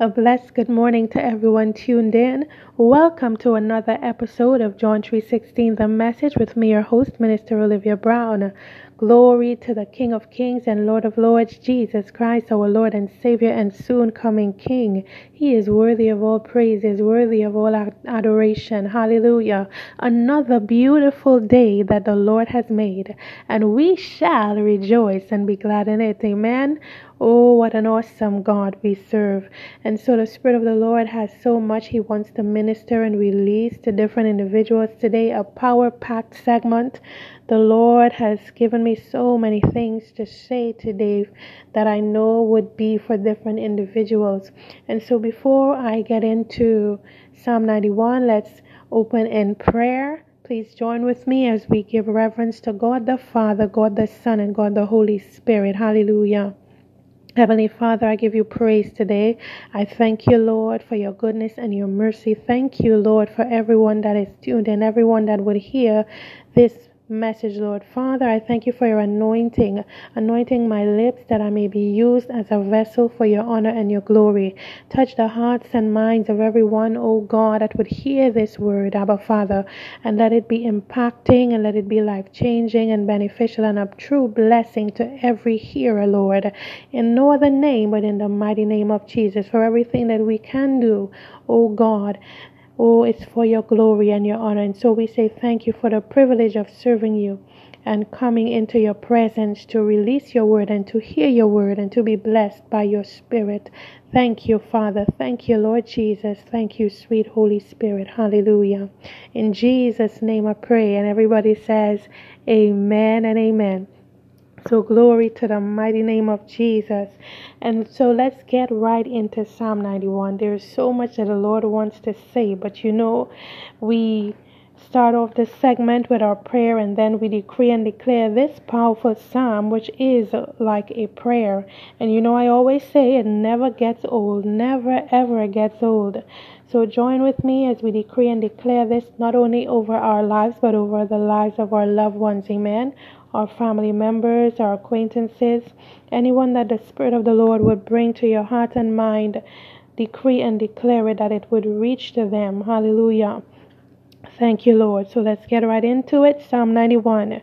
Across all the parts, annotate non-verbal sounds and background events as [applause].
A blessed good morning to everyone tuned in. Welcome to another episode of John 3:16 The Message with me your host Minister Olivia Brown. Glory to the King of Kings and Lord of Lords, Jesus Christ, our Lord and Savior and soon coming King. He is worthy of all praise, is worthy of all adoration. Hallelujah. Another beautiful day that the Lord has made, and we shall rejoice and be glad in it. Amen. Oh, what an awesome God we serve. And so the Spirit of the Lord has so much He wants to minister and release to different individuals today, a power packed segment the Lord has given me so many things to say today that I know would be for different individuals. And so before I get into Psalm 91, let's open in prayer. Please join with me as we give reverence to God the Father, God the Son, and God the Holy Spirit. Hallelujah. Heavenly Father, I give you praise today. I thank you, Lord, for your goodness and your mercy. Thank you, Lord, for everyone that is tuned in, everyone that would hear this message, Lord. Father, I thank you for your anointing, anointing my lips that I may be used as a vessel for your honor and your glory. Touch the hearts and minds of everyone, O God, that would hear this word, Abba Father, and let it be impacting and let it be life changing and beneficial and a true blessing to every hearer, Lord. In no other name but in the mighty name of Jesus, for everything that we can do, O God. Oh, it's for your glory and your honor. And so we say thank you for the privilege of serving you and coming into your presence to release your word and to hear your word and to be blessed by your spirit. Thank you, Father. Thank you, Lord Jesus. Thank you, sweet Holy Spirit. Hallelujah. In Jesus' name I pray. And everybody says, Amen and Amen. So, glory to the mighty name of Jesus. And so, let's get right into Psalm 91. There's so much that the Lord wants to say, but you know, we start off this segment with our prayer and then we decree and declare this powerful psalm, which is like a prayer. And you know, I always say it never gets old, never ever gets old. So join with me as we decree and declare this not only over our lives, but over the lives of our loved ones. Amen our family members, our acquaintances, anyone that the Spirit of the Lord would bring to your heart and mind, decree and declare it that it would reach to them. Hallelujah. Thank you, Lord. So let's get right into it. Psalm 91.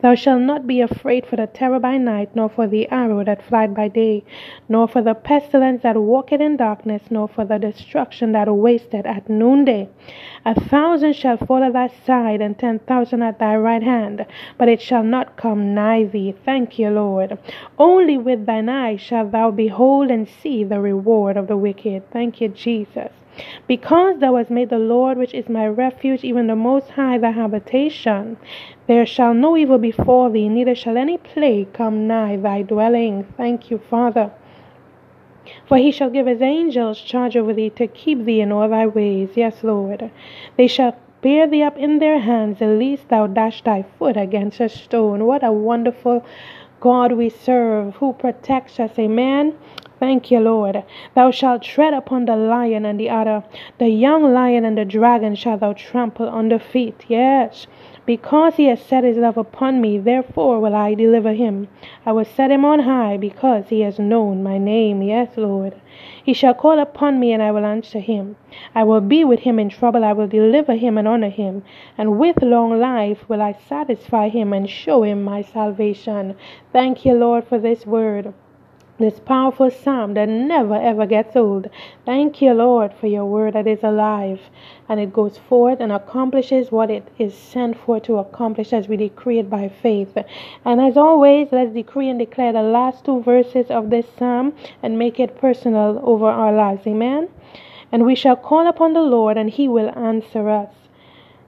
Thou shalt not be afraid for the terror by night, nor for the arrow that flieth by day, nor for the pestilence that walketh in darkness, nor for the destruction that wasteth at noonday. A thousand shall fall at thy side, and ten thousand at thy right hand, but it shall not come nigh thee. Thank you, Lord. Only with thine eyes shalt thou behold and see the reward of the wicked. Thank you, Jesus. Because thou hast made the Lord, which is my refuge, even the Most High, thy habitation, there shall no evil befall thee, neither shall any plague come nigh thy dwelling. Thank you, Father. For he shall give his angels charge over thee to keep thee in all thy ways. Yes, Lord. They shall bear thee up in their hands, lest thou dash thy foot against a stone. What a wonderful God we serve, who protects us. Amen. Thank you, Lord. Thou shalt tread upon the lion and the adder, the young lion and the dragon shalt thou trample under feet. Yes. Because he has set his love upon me, therefore will I deliver him. I will set him on high, because he has known my name. Yes, Lord. He shall call upon me, and I will answer him. I will be with him in trouble. I will deliver him and honor him. And with long life will I satisfy him and show him my salvation. Thank you, Lord, for this word this powerful psalm that never ever gets old. Thank you, Lord, for your word that is alive and it goes forth and accomplishes what it is sent for to accomplish as we decree it by faith. And as always, let's decree and declare the last two verses of this psalm and make it personal over our lives. Amen. And we shall call upon the Lord and he will answer us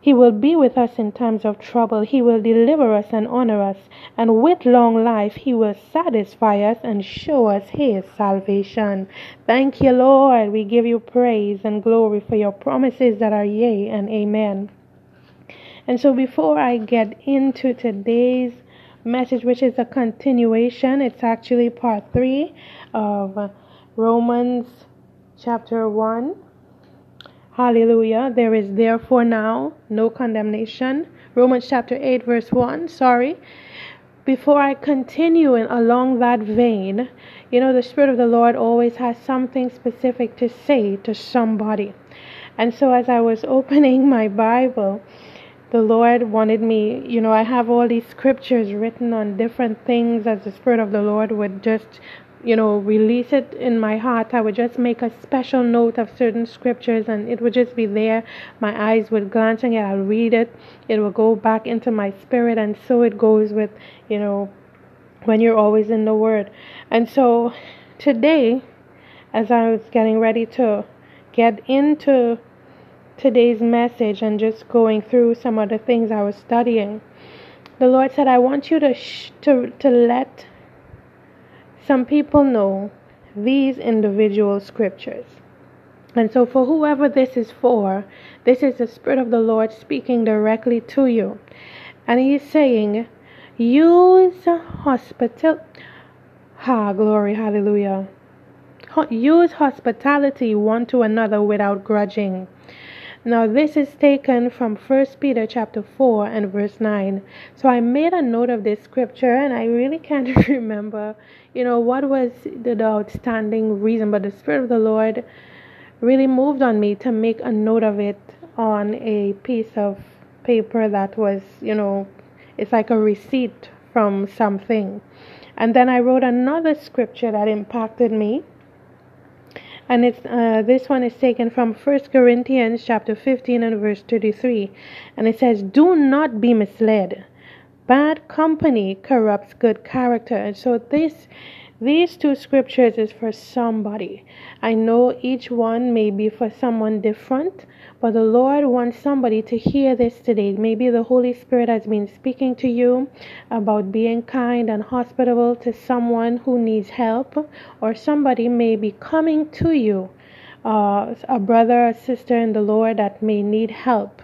He will be with us in times of trouble. He will deliver us and honor us. And with long life, He will satisfy us and show us His salvation. Thank you, Lord. We give you praise and glory for your promises that are yea and amen. And so, before I get into today's message, which is a continuation, it's actually part three of Romans chapter 1 Hallelujah. There is therefore now no condemnation. Romans chapter 8, verse 1. Sorry. Before I continue in, along that vein, you know, the Spirit of the Lord always has something specific to say to somebody. And so as I was opening my Bible, the Lord wanted me, you know, I have all these scriptures written on different things as the Spirit of the Lord would just you know, release it in my heart, I would just make a special note of certain scriptures and it would just be there. My eyes would glance and I'll read it. It will go back into my spirit and so it goes with, you know, when you're always in the Word. And so today, as I was getting ready to get into today's message and just going through some of the things I was studying, the Lord said, I want you to, sh- to, to let some people know these individual scriptures. And so, for whoever this is for, this is the Spirit of the Lord speaking directly to you. And He's saying, use hospital. Ha, glory, hallelujah. Use hospitality one to another without grudging. Now this is taken from 1 Peter chapter 4 and verse 9. So I made a note of this scripture and I really can't [laughs] remember, you know, what was the outstanding reason, but the Spirit of the Lord really moved on me to make a note of it on a piece of paper that was, you know, it's like a receipt from something. And then I wrote another scripture that impacted me and it's uh, this one is taken from 1 Corinthians chapter 15 and verse 33 and it says do not be misled. Bad company corrupts good character. And so this these two scriptures is for somebody. I know each one may be for someone different, but the Lord wants somebody to hear this today. Maybe the Holy Spirit has been speaking to you about being kind and hospitable to someone who needs help, or somebody may be coming to you, uh, a brother or sister in the Lord that may need help.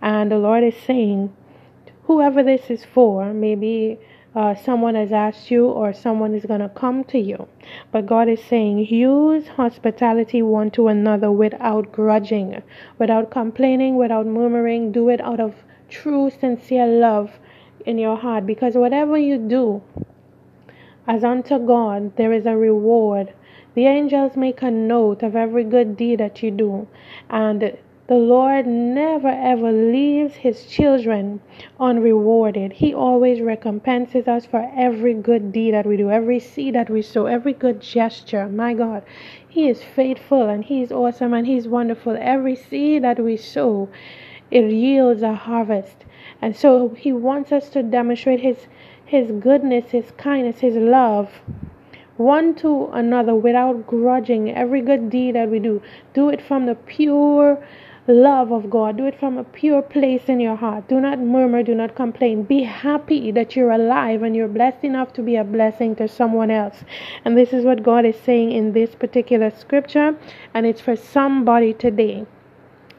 And the Lord is saying, whoever this is for, maybe uh, someone has asked you or someone is going to come to you. But God is saying, use hospitality one to another without grudging, without complaining, without murmuring. Do it out of true, sincere love in your heart. Because whatever you do, as unto God, there is a reward. The angels make a note of every good deed that you do, and the Lord never ever leaves his children unrewarded. He always recompenses us for every good deed that we do, every seed that we sow, every good gesture. My God, He is faithful and He is awesome and He's wonderful. Every seed that we sow, it yields a harvest. And so He wants us to demonstrate His His goodness, His kindness, His love one to another without grudging every good deed that we do. Do it from the pure love of God. Do it from a pure place in your heart. Do not murmur, do not complain. Be happy that you're alive and you're blessed enough to be a blessing to someone else. And this is what God is saying in this particular scripture, and it's for somebody today.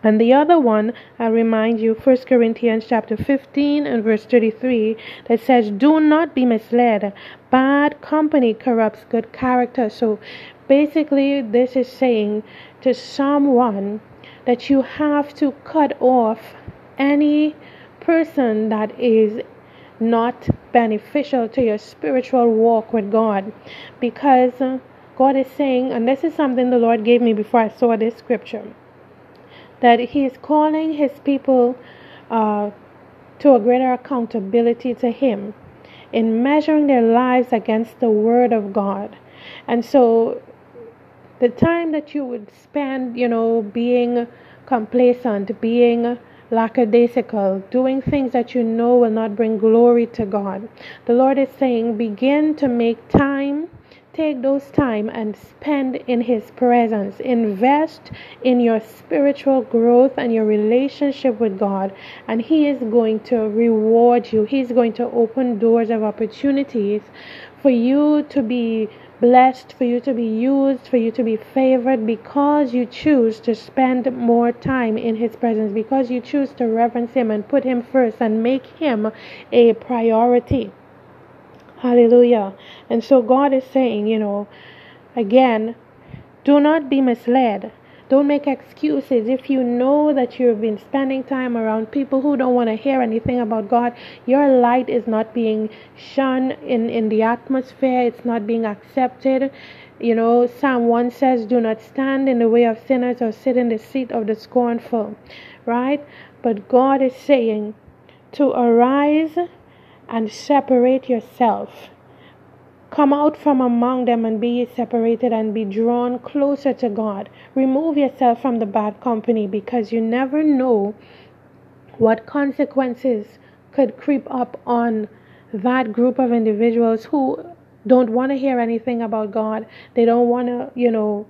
And the other one, I remind you, 1 Corinthians chapter 15 and verse 33, that says, Do not be misled. Bad company corrupts good character. So basically, this is saying to someone that you have to cut off any person that is not beneficial to your spiritual walk with God because God is saying, and this is something the Lord gave me before I saw this scripture, that He is calling His people uh, to a greater accountability to Him in measuring their lives against the Word of God. And so the time that you would spend, you know, being complacent, being lackadaisical, doing things that you know will not bring glory to God. The Lord is saying, begin to make time take those time and spend in his presence invest in your spiritual growth and your relationship with god and he is going to reward you he's going to open doors of opportunities for you to be blessed, for you to be used, for you to be favored because you choose to spend more time in His presence, because you choose to reverence Him and put Him first and make Him a priority. Hallelujah. And so God is saying, you know, again, do not be misled. Don't make excuses. If you know that you've been spending time around people who don't want to hear anything about God, your light is not being shone in, in the atmosphere, it's not being accepted. You know, Psalm 1 says, Do not stand in the way of sinners or sit in the seat of the scornful, right? But God is saying to arise and separate yourself Come out from among them and be separated and be drawn closer to God. Remove yourself from the bad company because you never know what consequences could creep up on that group of individuals who don't want to hear anything about God. They don't want to, you know,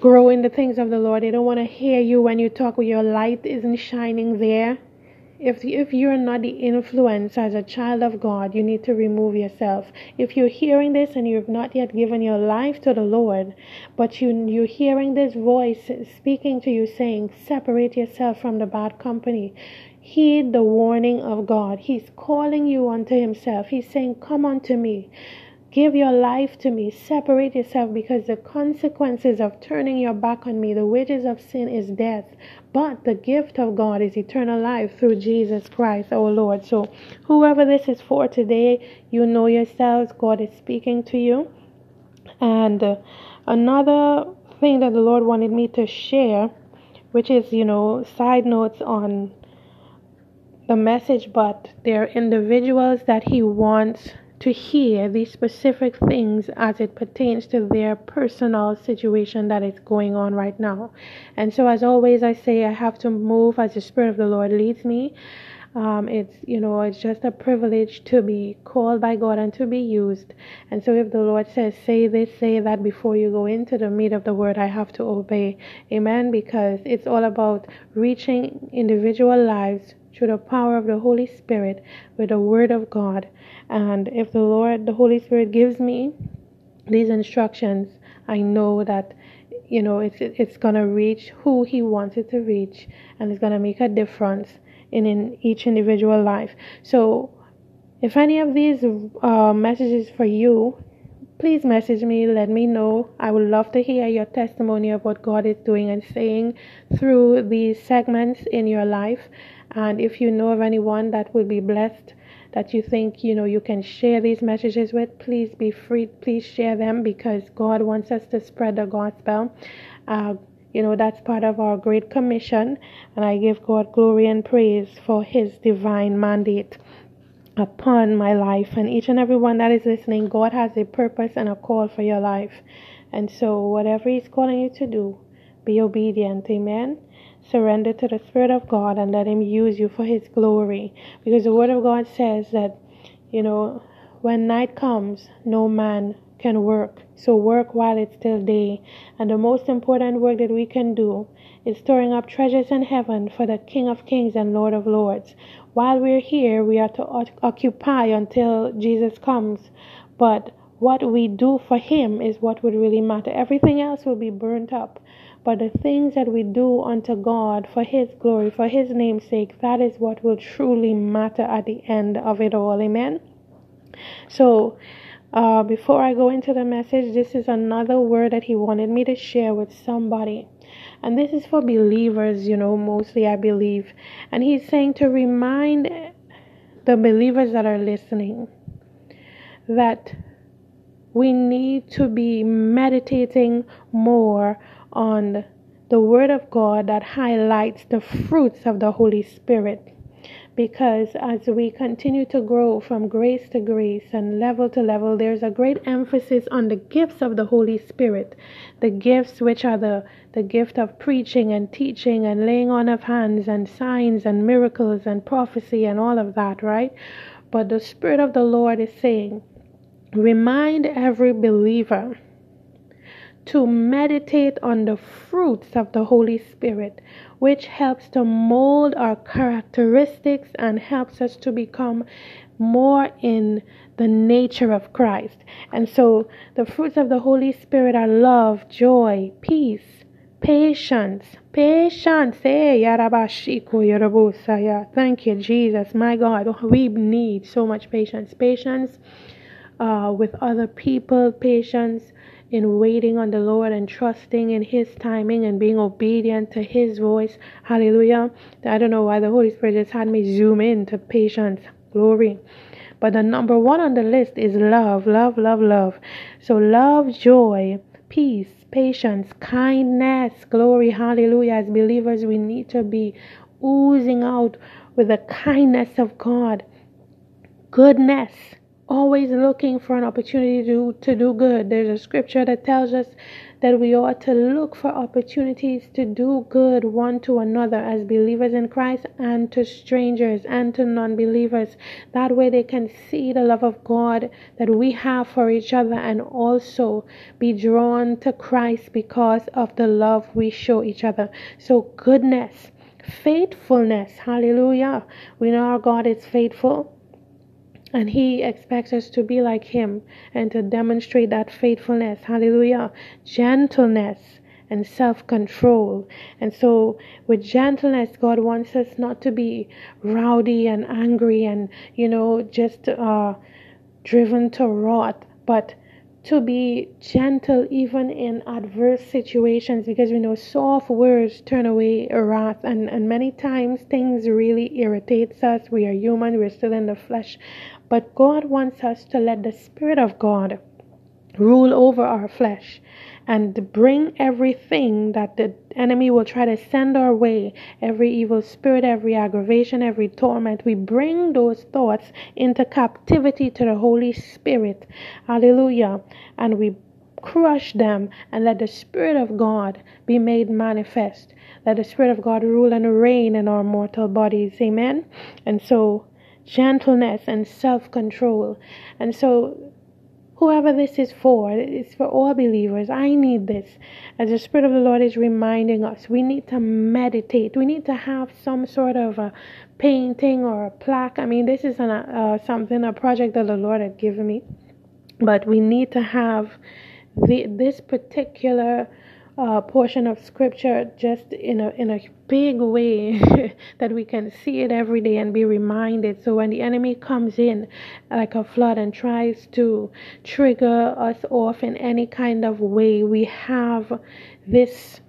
grow in the things of the Lord. They don't want to hear you when you talk, your light isn't shining there if if you're not the influence as a child of God, you need to remove yourself. If you're hearing this and you've not yet given your life to the Lord, but you you're hearing this voice speaking to you saying, "Separate yourself from the bad company." Heed the warning of God. He's calling you unto himself. He's saying, "Come unto me." Give your life to me. Separate yourself because the consequences of turning your back on me, the wages of sin is death. But the gift of God is eternal life through Jesus Christ, our Lord. So, whoever this is for today, you know yourselves. God is speaking to you. And uh, another thing that the Lord wanted me to share, which is, you know, side notes on the message, but there are individuals that He wants to hear these specific things as it pertains to their personal situation that is going on right now. And so, as always, I say I have to move as the Spirit of the Lord leads me. Um, it's you know it's just a privilege to be called by God and to be used. And so if the Lord says say this, say that before you go into the meat of the word, I have to obey. Amen. Because it's all about reaching individual lives through the power of the Holy Spirit with the word of God. And if the Lord, the Holy Spirit, gives me these instructions, I know that you know it's it's gonna reach who He wants it to reach, and it's gonna make a difference in in each individual life. So, if any of these uh, messages for you, please message me. Let me know. I would love to hear your testimony of what God is doing and saying through these segments in your life. And if you know of anyone that will be blessed that you think you know you can share these messages with, please be free. Please share them because God wants us to spread the gospel. Uh, you know that's part of our great commission, and I give God glory and praise for His divine mandate upon my life and each and every one that is listening. God has a purpose and a call for your life, and so whatever He's calling you to do, be obedient. Amen. Surrender to the Spirit of God and let Him use you for His glory. Because the Word of God says that, you know, when night comes, no man can work. So work while it's still day. And the most important work that we can do is storing up treasures in heaven for the King of Kings and Lord of Lords. While we're here, we are to occupy until Jesus comes. But what we do for Him is what would really matter. Everything else will be burnt up. But the things that we do unto God for His glory, for His name's sake, that is what will truly matter at the end of it all. Amen. So, uh, before I go into the message, this is another word that He wanted me to share with somebody. And this is for believers, you know, mostly I believe. And He's saying to remind the believers that are listening that we need to be meditating more on the Word of God that highlights the fruits of the Holy Spirit. Because as we continue to grow from grace to grace and level to level, there's a great emphasis on the gifts of the Holy Spirit. The gifts which are the, the gift of preaching and teaching and laying on of hands and signs and miracles and prophecy and all of that, right? But the Spirit of the Lord is saying, remind every believer to meditate on the fruits of the Holy Spirit, which helps to mold our characteristics and helps us to become more in the nature of Christ. And so the fruits of the Holy Spirit are love, joy, peace, patience, patience. Hey, Thank you, Jesus. My God, we need so much patience. Patience uh, with other people, patience in waiting on the Lord and trusting in His timing and being obedient to His voice. Hallelujah. I don't know why the Holy Spirit just had me zoom in to patience. Glory. But the number one on the list is love, love, love, love. So love, joy, peace, patience, kindness, glory, hallelujah. As believers, we need to be oozing out with the kindness of God, goodness, always looking for an opportunity to, to do good. There's a scripture that tells us that we ought to look for opportunities to do good one to another as believers in Christ and to strangers and to non believers. That way they can see the love of God that we have for each other and also be drawn to Christ because of the love we show each other. So, goodness, faithfulness, hallelujah. We know our God is faithful. And he expects us to be like him and to demonstrate that faithfulness. Hallelujah. Gentleness and self control. And so, with gentleness, God wants us not to be rowdy and angry and, you know, just uh, driven to wrath, but to be gentle even in adverse situations because we know soft words turn away wrath and, and many times things really irritates us we are human we're still in the flesh but God wants us to let the Spirit of God rule over our flesh and bring everything that the enemy will try to send our way every evil spirit, every aggravation, every torment. We bring those thoughts into captivity to the Holy Spirit. Hallelujah. And we crush them and let the Spirit of God be made manifest. Let the Spirit of God rule and reign in our mortal bodies. Amen. And so gentleness and self control. And so, whoever this is for, it's for all believers. I need this. As the Spirit of the Lord is reminding us, we need to meditate. We need to have some sort of a painting or a plaque. I mean, this is an, uh, something, a project that the Lord had given me. But we need to have the, this particular uh, portion of scripture just in a in a big way [laughs] that we can see it every day and be reminded. So when the enemy comes in like a flood and tries to trigger us off in any kind of way, we have this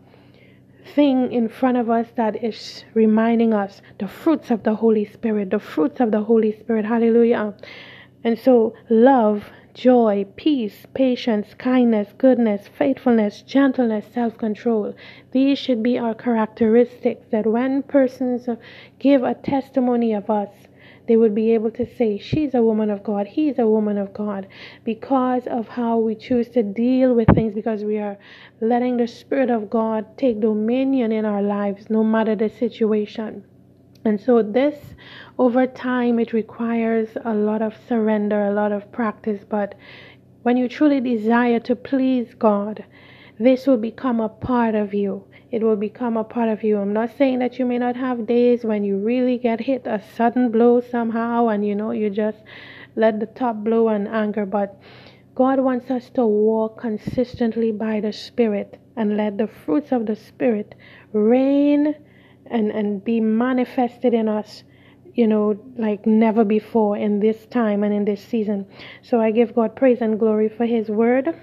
thing in front of us that is reminding us the fruits of the Holy Spirit, the fruits of the Holy Spirit. Hallelujah. And so love joy, peace, patience, kindness, goodness, faithfulness, gentleness, self control. These should be our characteristics that when persons give a testimony of us, they would be able to say, She's a woman of God, he's a woman of God, because of how we choose to deal with things, because we are letting the Spirit of God take dominion in our lives, no matter the situation. And so, this over time, it requires a lot of surrender, a lot of practice. But when you truly desire to please God, this will become a part of you. It will become a part of you. I'm not saying that you may not have days when you really get hit a sudden blow somehow and you know you just let the top blow and anger, but God wants us to walk consistently by the Spirit and let the fruits of the Spirit reign and, and be manifested in us you know, like never before in this time and in this season. So I give God praise and glory for His word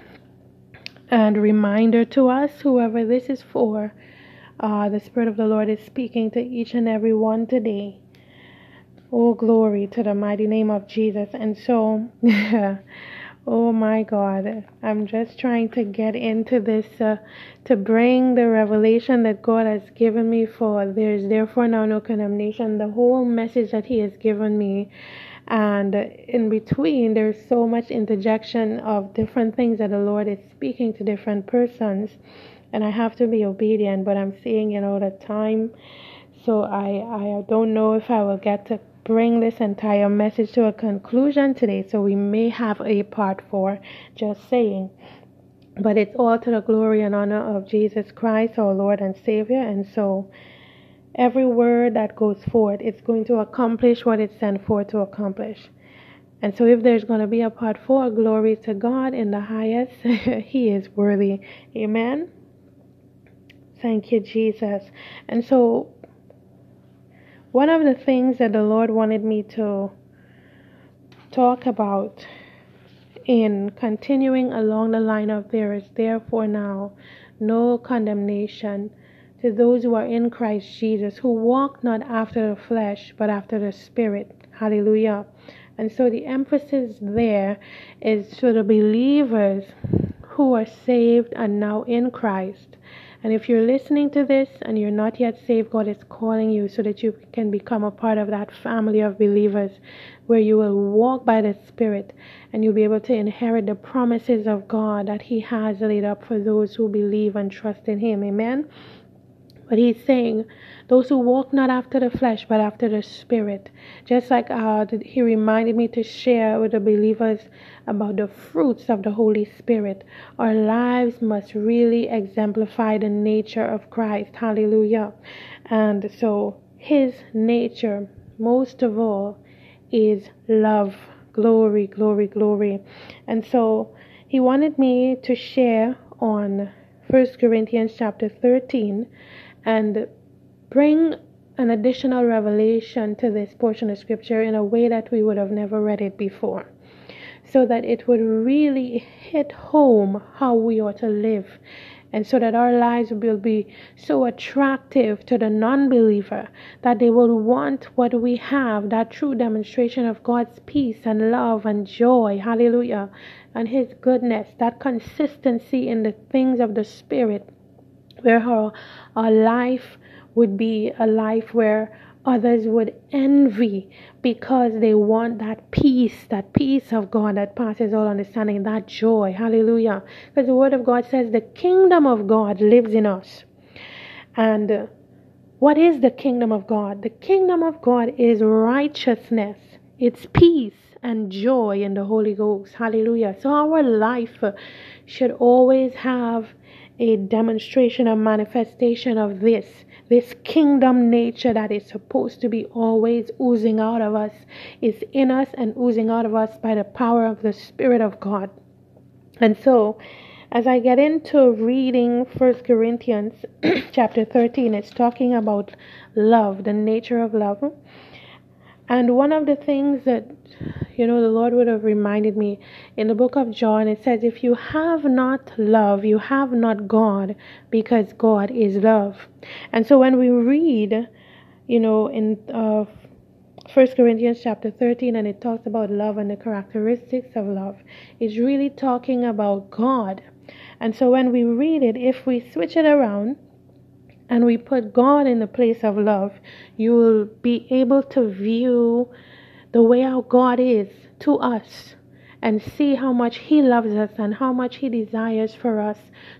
and reminder to us, whoever this is for, uh, the Spirit of the Lord is speaking to each and every one today. Oh, glory to the mighty name of Jesus. And so, [laughs] Oh my God, I'm just trying to get into this uh, to bring the revelation that God has given me for there's therefore now no condemnation, the whole message that He has given me. And in between, there's so much interjection of different things that the Lord is speaking to different persons. And I have to be obedient, but I'm seeing, you know, the time. So I, I don't know if I will get to bring this entire message to a conclusion today. So we may have a part four, just saying. But it's all to the glory and honor of Jesus Christ, our Lord and Savior. And so every word that goes forth, it's going to accomplish what it's sent forth to accomplish. And so, if there's going to be a part four, glory to God in the highest. [laughs] he is worthy. Amen. Thank you, Jesus. And so, one of the things that the Lord wanted me to talk about in continuing along the line of there is therefore now no condemnation to those who are in Christ Jesus, who walk not after the flesh, but after the Spirit. Hallelujah. And so the emphasis there is to the believers who are saved and now in Christ. And if you're listening to this and you're not yet saved, God is calling you so that you can become a part of that family of believers where you will walk by the Spirit and you'll be able to inherit the promises of God that He has laid up for those who believe and trust in Him. Amen. But He's saying, those who walk not after the flesh, but after the Spirit. Just like uh, he reminded me to share with the believers about the fruits of the Holy Spirit. Our lives must really exemplify the nature of Christ. Hallelujah. And so his nature, most of all, is love. Glory, glory, glory. And so he wanted me to share on 1 Corinthians chapter 13 and bring an additional revelation to this portion of scripture in a way that we would have never read it before. So that it would really hit home how we ought to live. And so that our lives will be so attractive to the non believer that they will want what we have that true demonstration of God's peace and love and joy. Hallelujah. And His goodness, that consistency in the things of the Spirit, where our, our life would be a life where others would envy because they want that peace, that peace of God that passes all understanding, that joy. Hallelujah. Because the Word of God says the kingdom of God lives in us. And uh, what is the kingdom of God? The kingdom of God is righteousness, it's peace and joy in the Holy Ghost. Hallelujah. So our life should always have a demonstration, a manifestation of this this kingdom nature that is supposed to be always oozing out of us is in us and oozing out of us by the power of the Spirit of God. And so, as I get into reading First Corinthians [clears throat] chapter 13, it's talking about love, the nature of love. And one of the things that you know, the Lord would have reminded me in the book of John, it says, If you have not love, you have not God, because God is love. And so when we read, you know, in uh, 1 Corinthians chapter 13, and it talks about love and the characteristics of love, it's really talking about God. And so when we read it, if we switch it around, and we put God in the place of love, you will be able to view the way our God is to us and see how much He loves us and how much He desires for us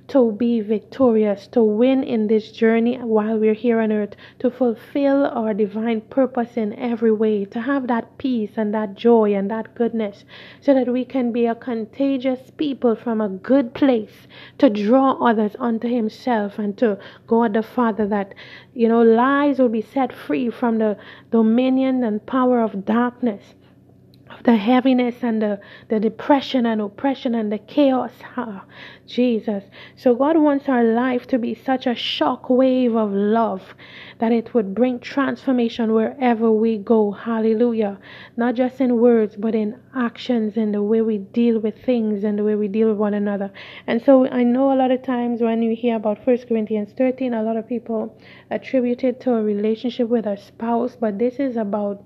to be victorious, to win in this journey while we're here on earth, to fulfill our divine purpose in every way, to have that peace and that joy and that goodness, so that we can be a contagious people from a good place to draw others unto Himself and to God the Father, that you know lives will be set free from the dominion and power of darkness the heaviness and the, the depression and oppression and the chaos. Ah, Jesus. So God wants our life to be such a shock wave of love that it would bring transformation wherever we go. Hallelujah. Not just in words, but in actions and the way we deal with things and the way we deal with one another. And so I know a lot of times when you hear about 1 Corinthians 13, a lot of people attribute it to a relationship with a spouse, but this is about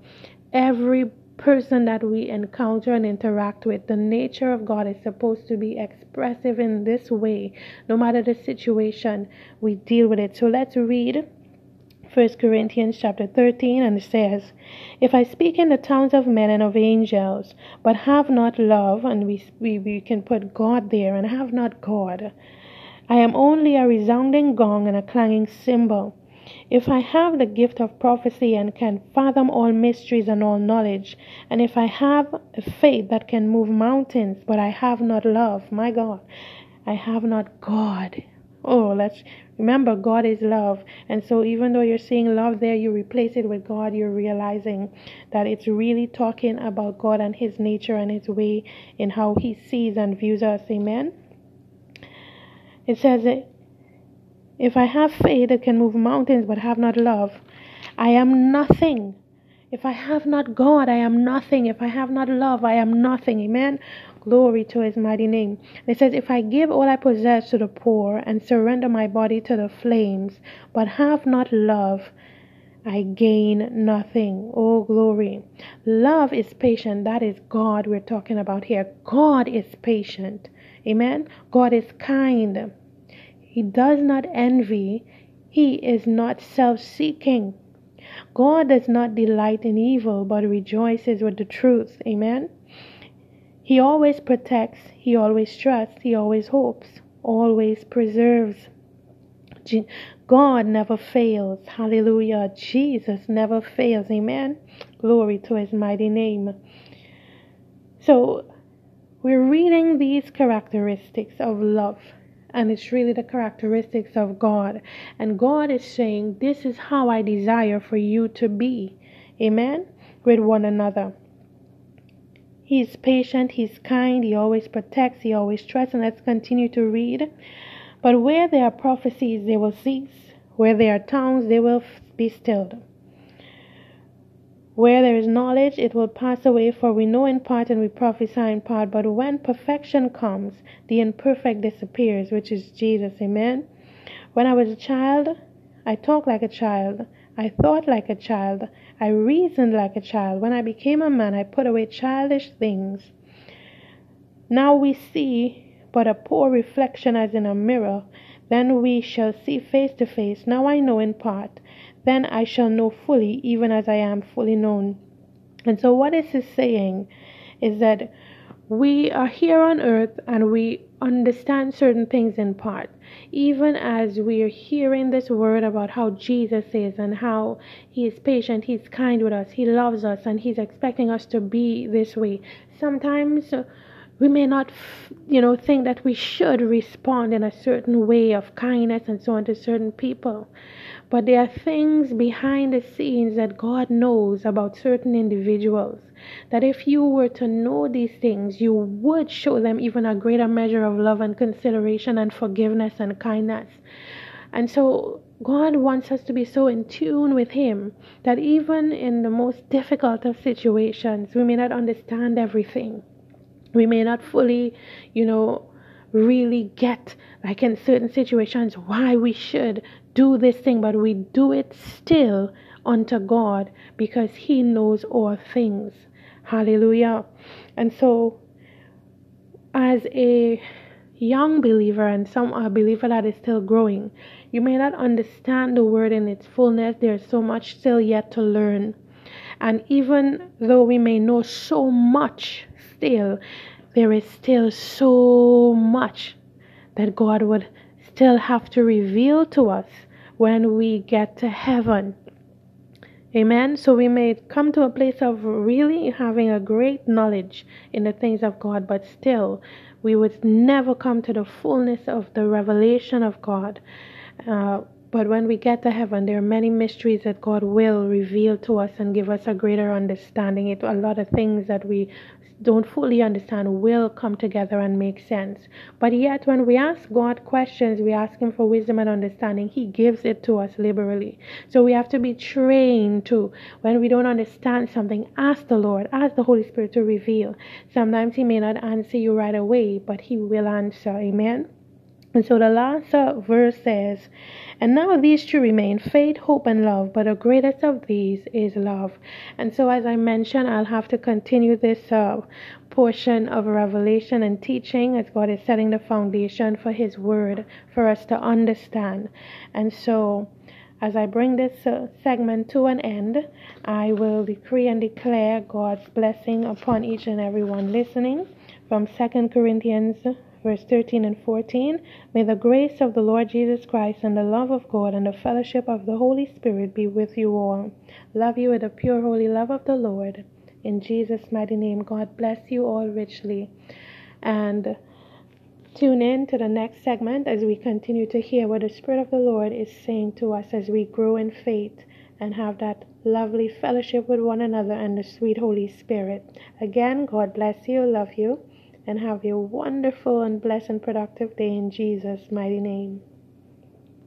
every person that we encounter and interact with. The nature of God is supposed to be expressive in this way. No matter the situation, we deal with it. So let's read 1 Corinthians chapter 13 and it says, If I speak in the tongues of men and of angels, but have not love, and we, we, we can put God there, and have not God, I am only a resounding gong and a clanging cymbal. If I have the gift of prophecy and can fathom all mysteries and all knowledge, and if I have a faith that can move mountains, but I have not love, my God, I have not God. Oh, let's remember God is love. And so, even though you're seeing love there, you replace it with God, you're realizing that it's really talking about God and His nature and His way in how He sees and views us. Amen. It says, if I have faith that can move mountains but have not love, I am nothing. If I have not God, I am nothing. If I have not love, I am nothing. Amen. Glory to his mighty name. It says, If I give all I possess to the poor and surrender my body to the flames, but have not love, I gain nothing. Oh, glory. Love is patient. That is God we're talking about here. God is patient. Amen. God is kind. He does not envy. He is not self seeking. God does not delight in evil, but rejoices with the truth. Amen. He always protects, he always trusts, he always hopes, always preserves. God never fails. Hallelujah. Jesus never fails. Amen. Glory to his mighty name. So, we're reading these characteristics of love and it's really the characteristics of God. And God is saying, This is how I desire for you to be. Amen. With one another. He's patient, he's kind, he always protects, he always trusts. And let's continue to read. But where there are prophecies, they will cease. Where there are tongues, they will be stilled. Where there is knowledge, it will pass away, for we know in part and we prophesy in part. But when perfection comes, the imperfect disappears, which is Jesus. Amen. When I was a child, I talked like a child. I thought like a child. I reasoned like a child. When I became a man, I put away childish things. Now we see but a poor reflection as in a mirror. Then we shall see face to face. Now I know in part. Then I shall know fully, even as I am fully known. And so, what this is saying is that we are here on earth and we understand certain things in part. Even as we are hearing this word about how Jesus is and how He is patient, He's kind with us, He loves us, and He's expecting us to be this way. Sometimes we may not, you know, think that we should respond in a certain way of kindness and so on to certain people. But there are things behind the scenes that God knows about certain individuals. That if you were to know these things, you would show them even a greater measure of love and consideration and forgiveness and kindness. And so God wants us to be so in tune with Him that even in the most difficult of situations, we may not understand everything we may not fully, you know, really get, like in certain situations, why we should do this thing, but we do it still unto God because He knows all things. Hallelujah. And so, as a young believer and some a believer that is still growing, you may not understand the word in its fullness. There's so much still yet to learn. And even though we may know so much still, there is still so much that God would still have to reveal to us when we get to heaven. Amen. So we may come to a place of really having a great knowledge in the things of God, but still we would never come to the fullness of the revelation of God. Uh, but when we get to heaven, there are many mysteries that God will reveal to us and give us a greater understanding. It a lot of things that we don't fully understand will come together and make sense. But yet, when we ask God questions, we ask Him for wisdom and understanding, He gives it to us liberally. So we have to be trained to, when we don't understand something, ask the Lord, ask the Holy Spirit to reveal. Sometimes He may not answer you right away, but He will answer. Amen. And so the last verse says, And now these two remain faith, hope, and love, but the greatest of these is love. And so, as I mentioned, I'll have to continue this uh, portion of revelation and teaching as God is setting the foundation for His word for us to understand. And so, as I bring this uh, segment to an end, I will decree and declare God's blessing upon each and every one listening from 2 Corinthians verse 13 and 14. May the grace of the Lord Jesus Christ and the love of God and the fellowship of the Holy Spirit be with you all. Love you with the pure, holy love of the Lord. In Jesus' mighty name, God bless you all richly. And tune in to the next segment as we continue to hear what the Spirit of the Lord is saying to us as we grow in faith and have that lovely fellowship with one another and the sweet Holy Spirit. Again, God bless you, love you, and have a wonderful and blessed and productive day in Jesus' mighty name.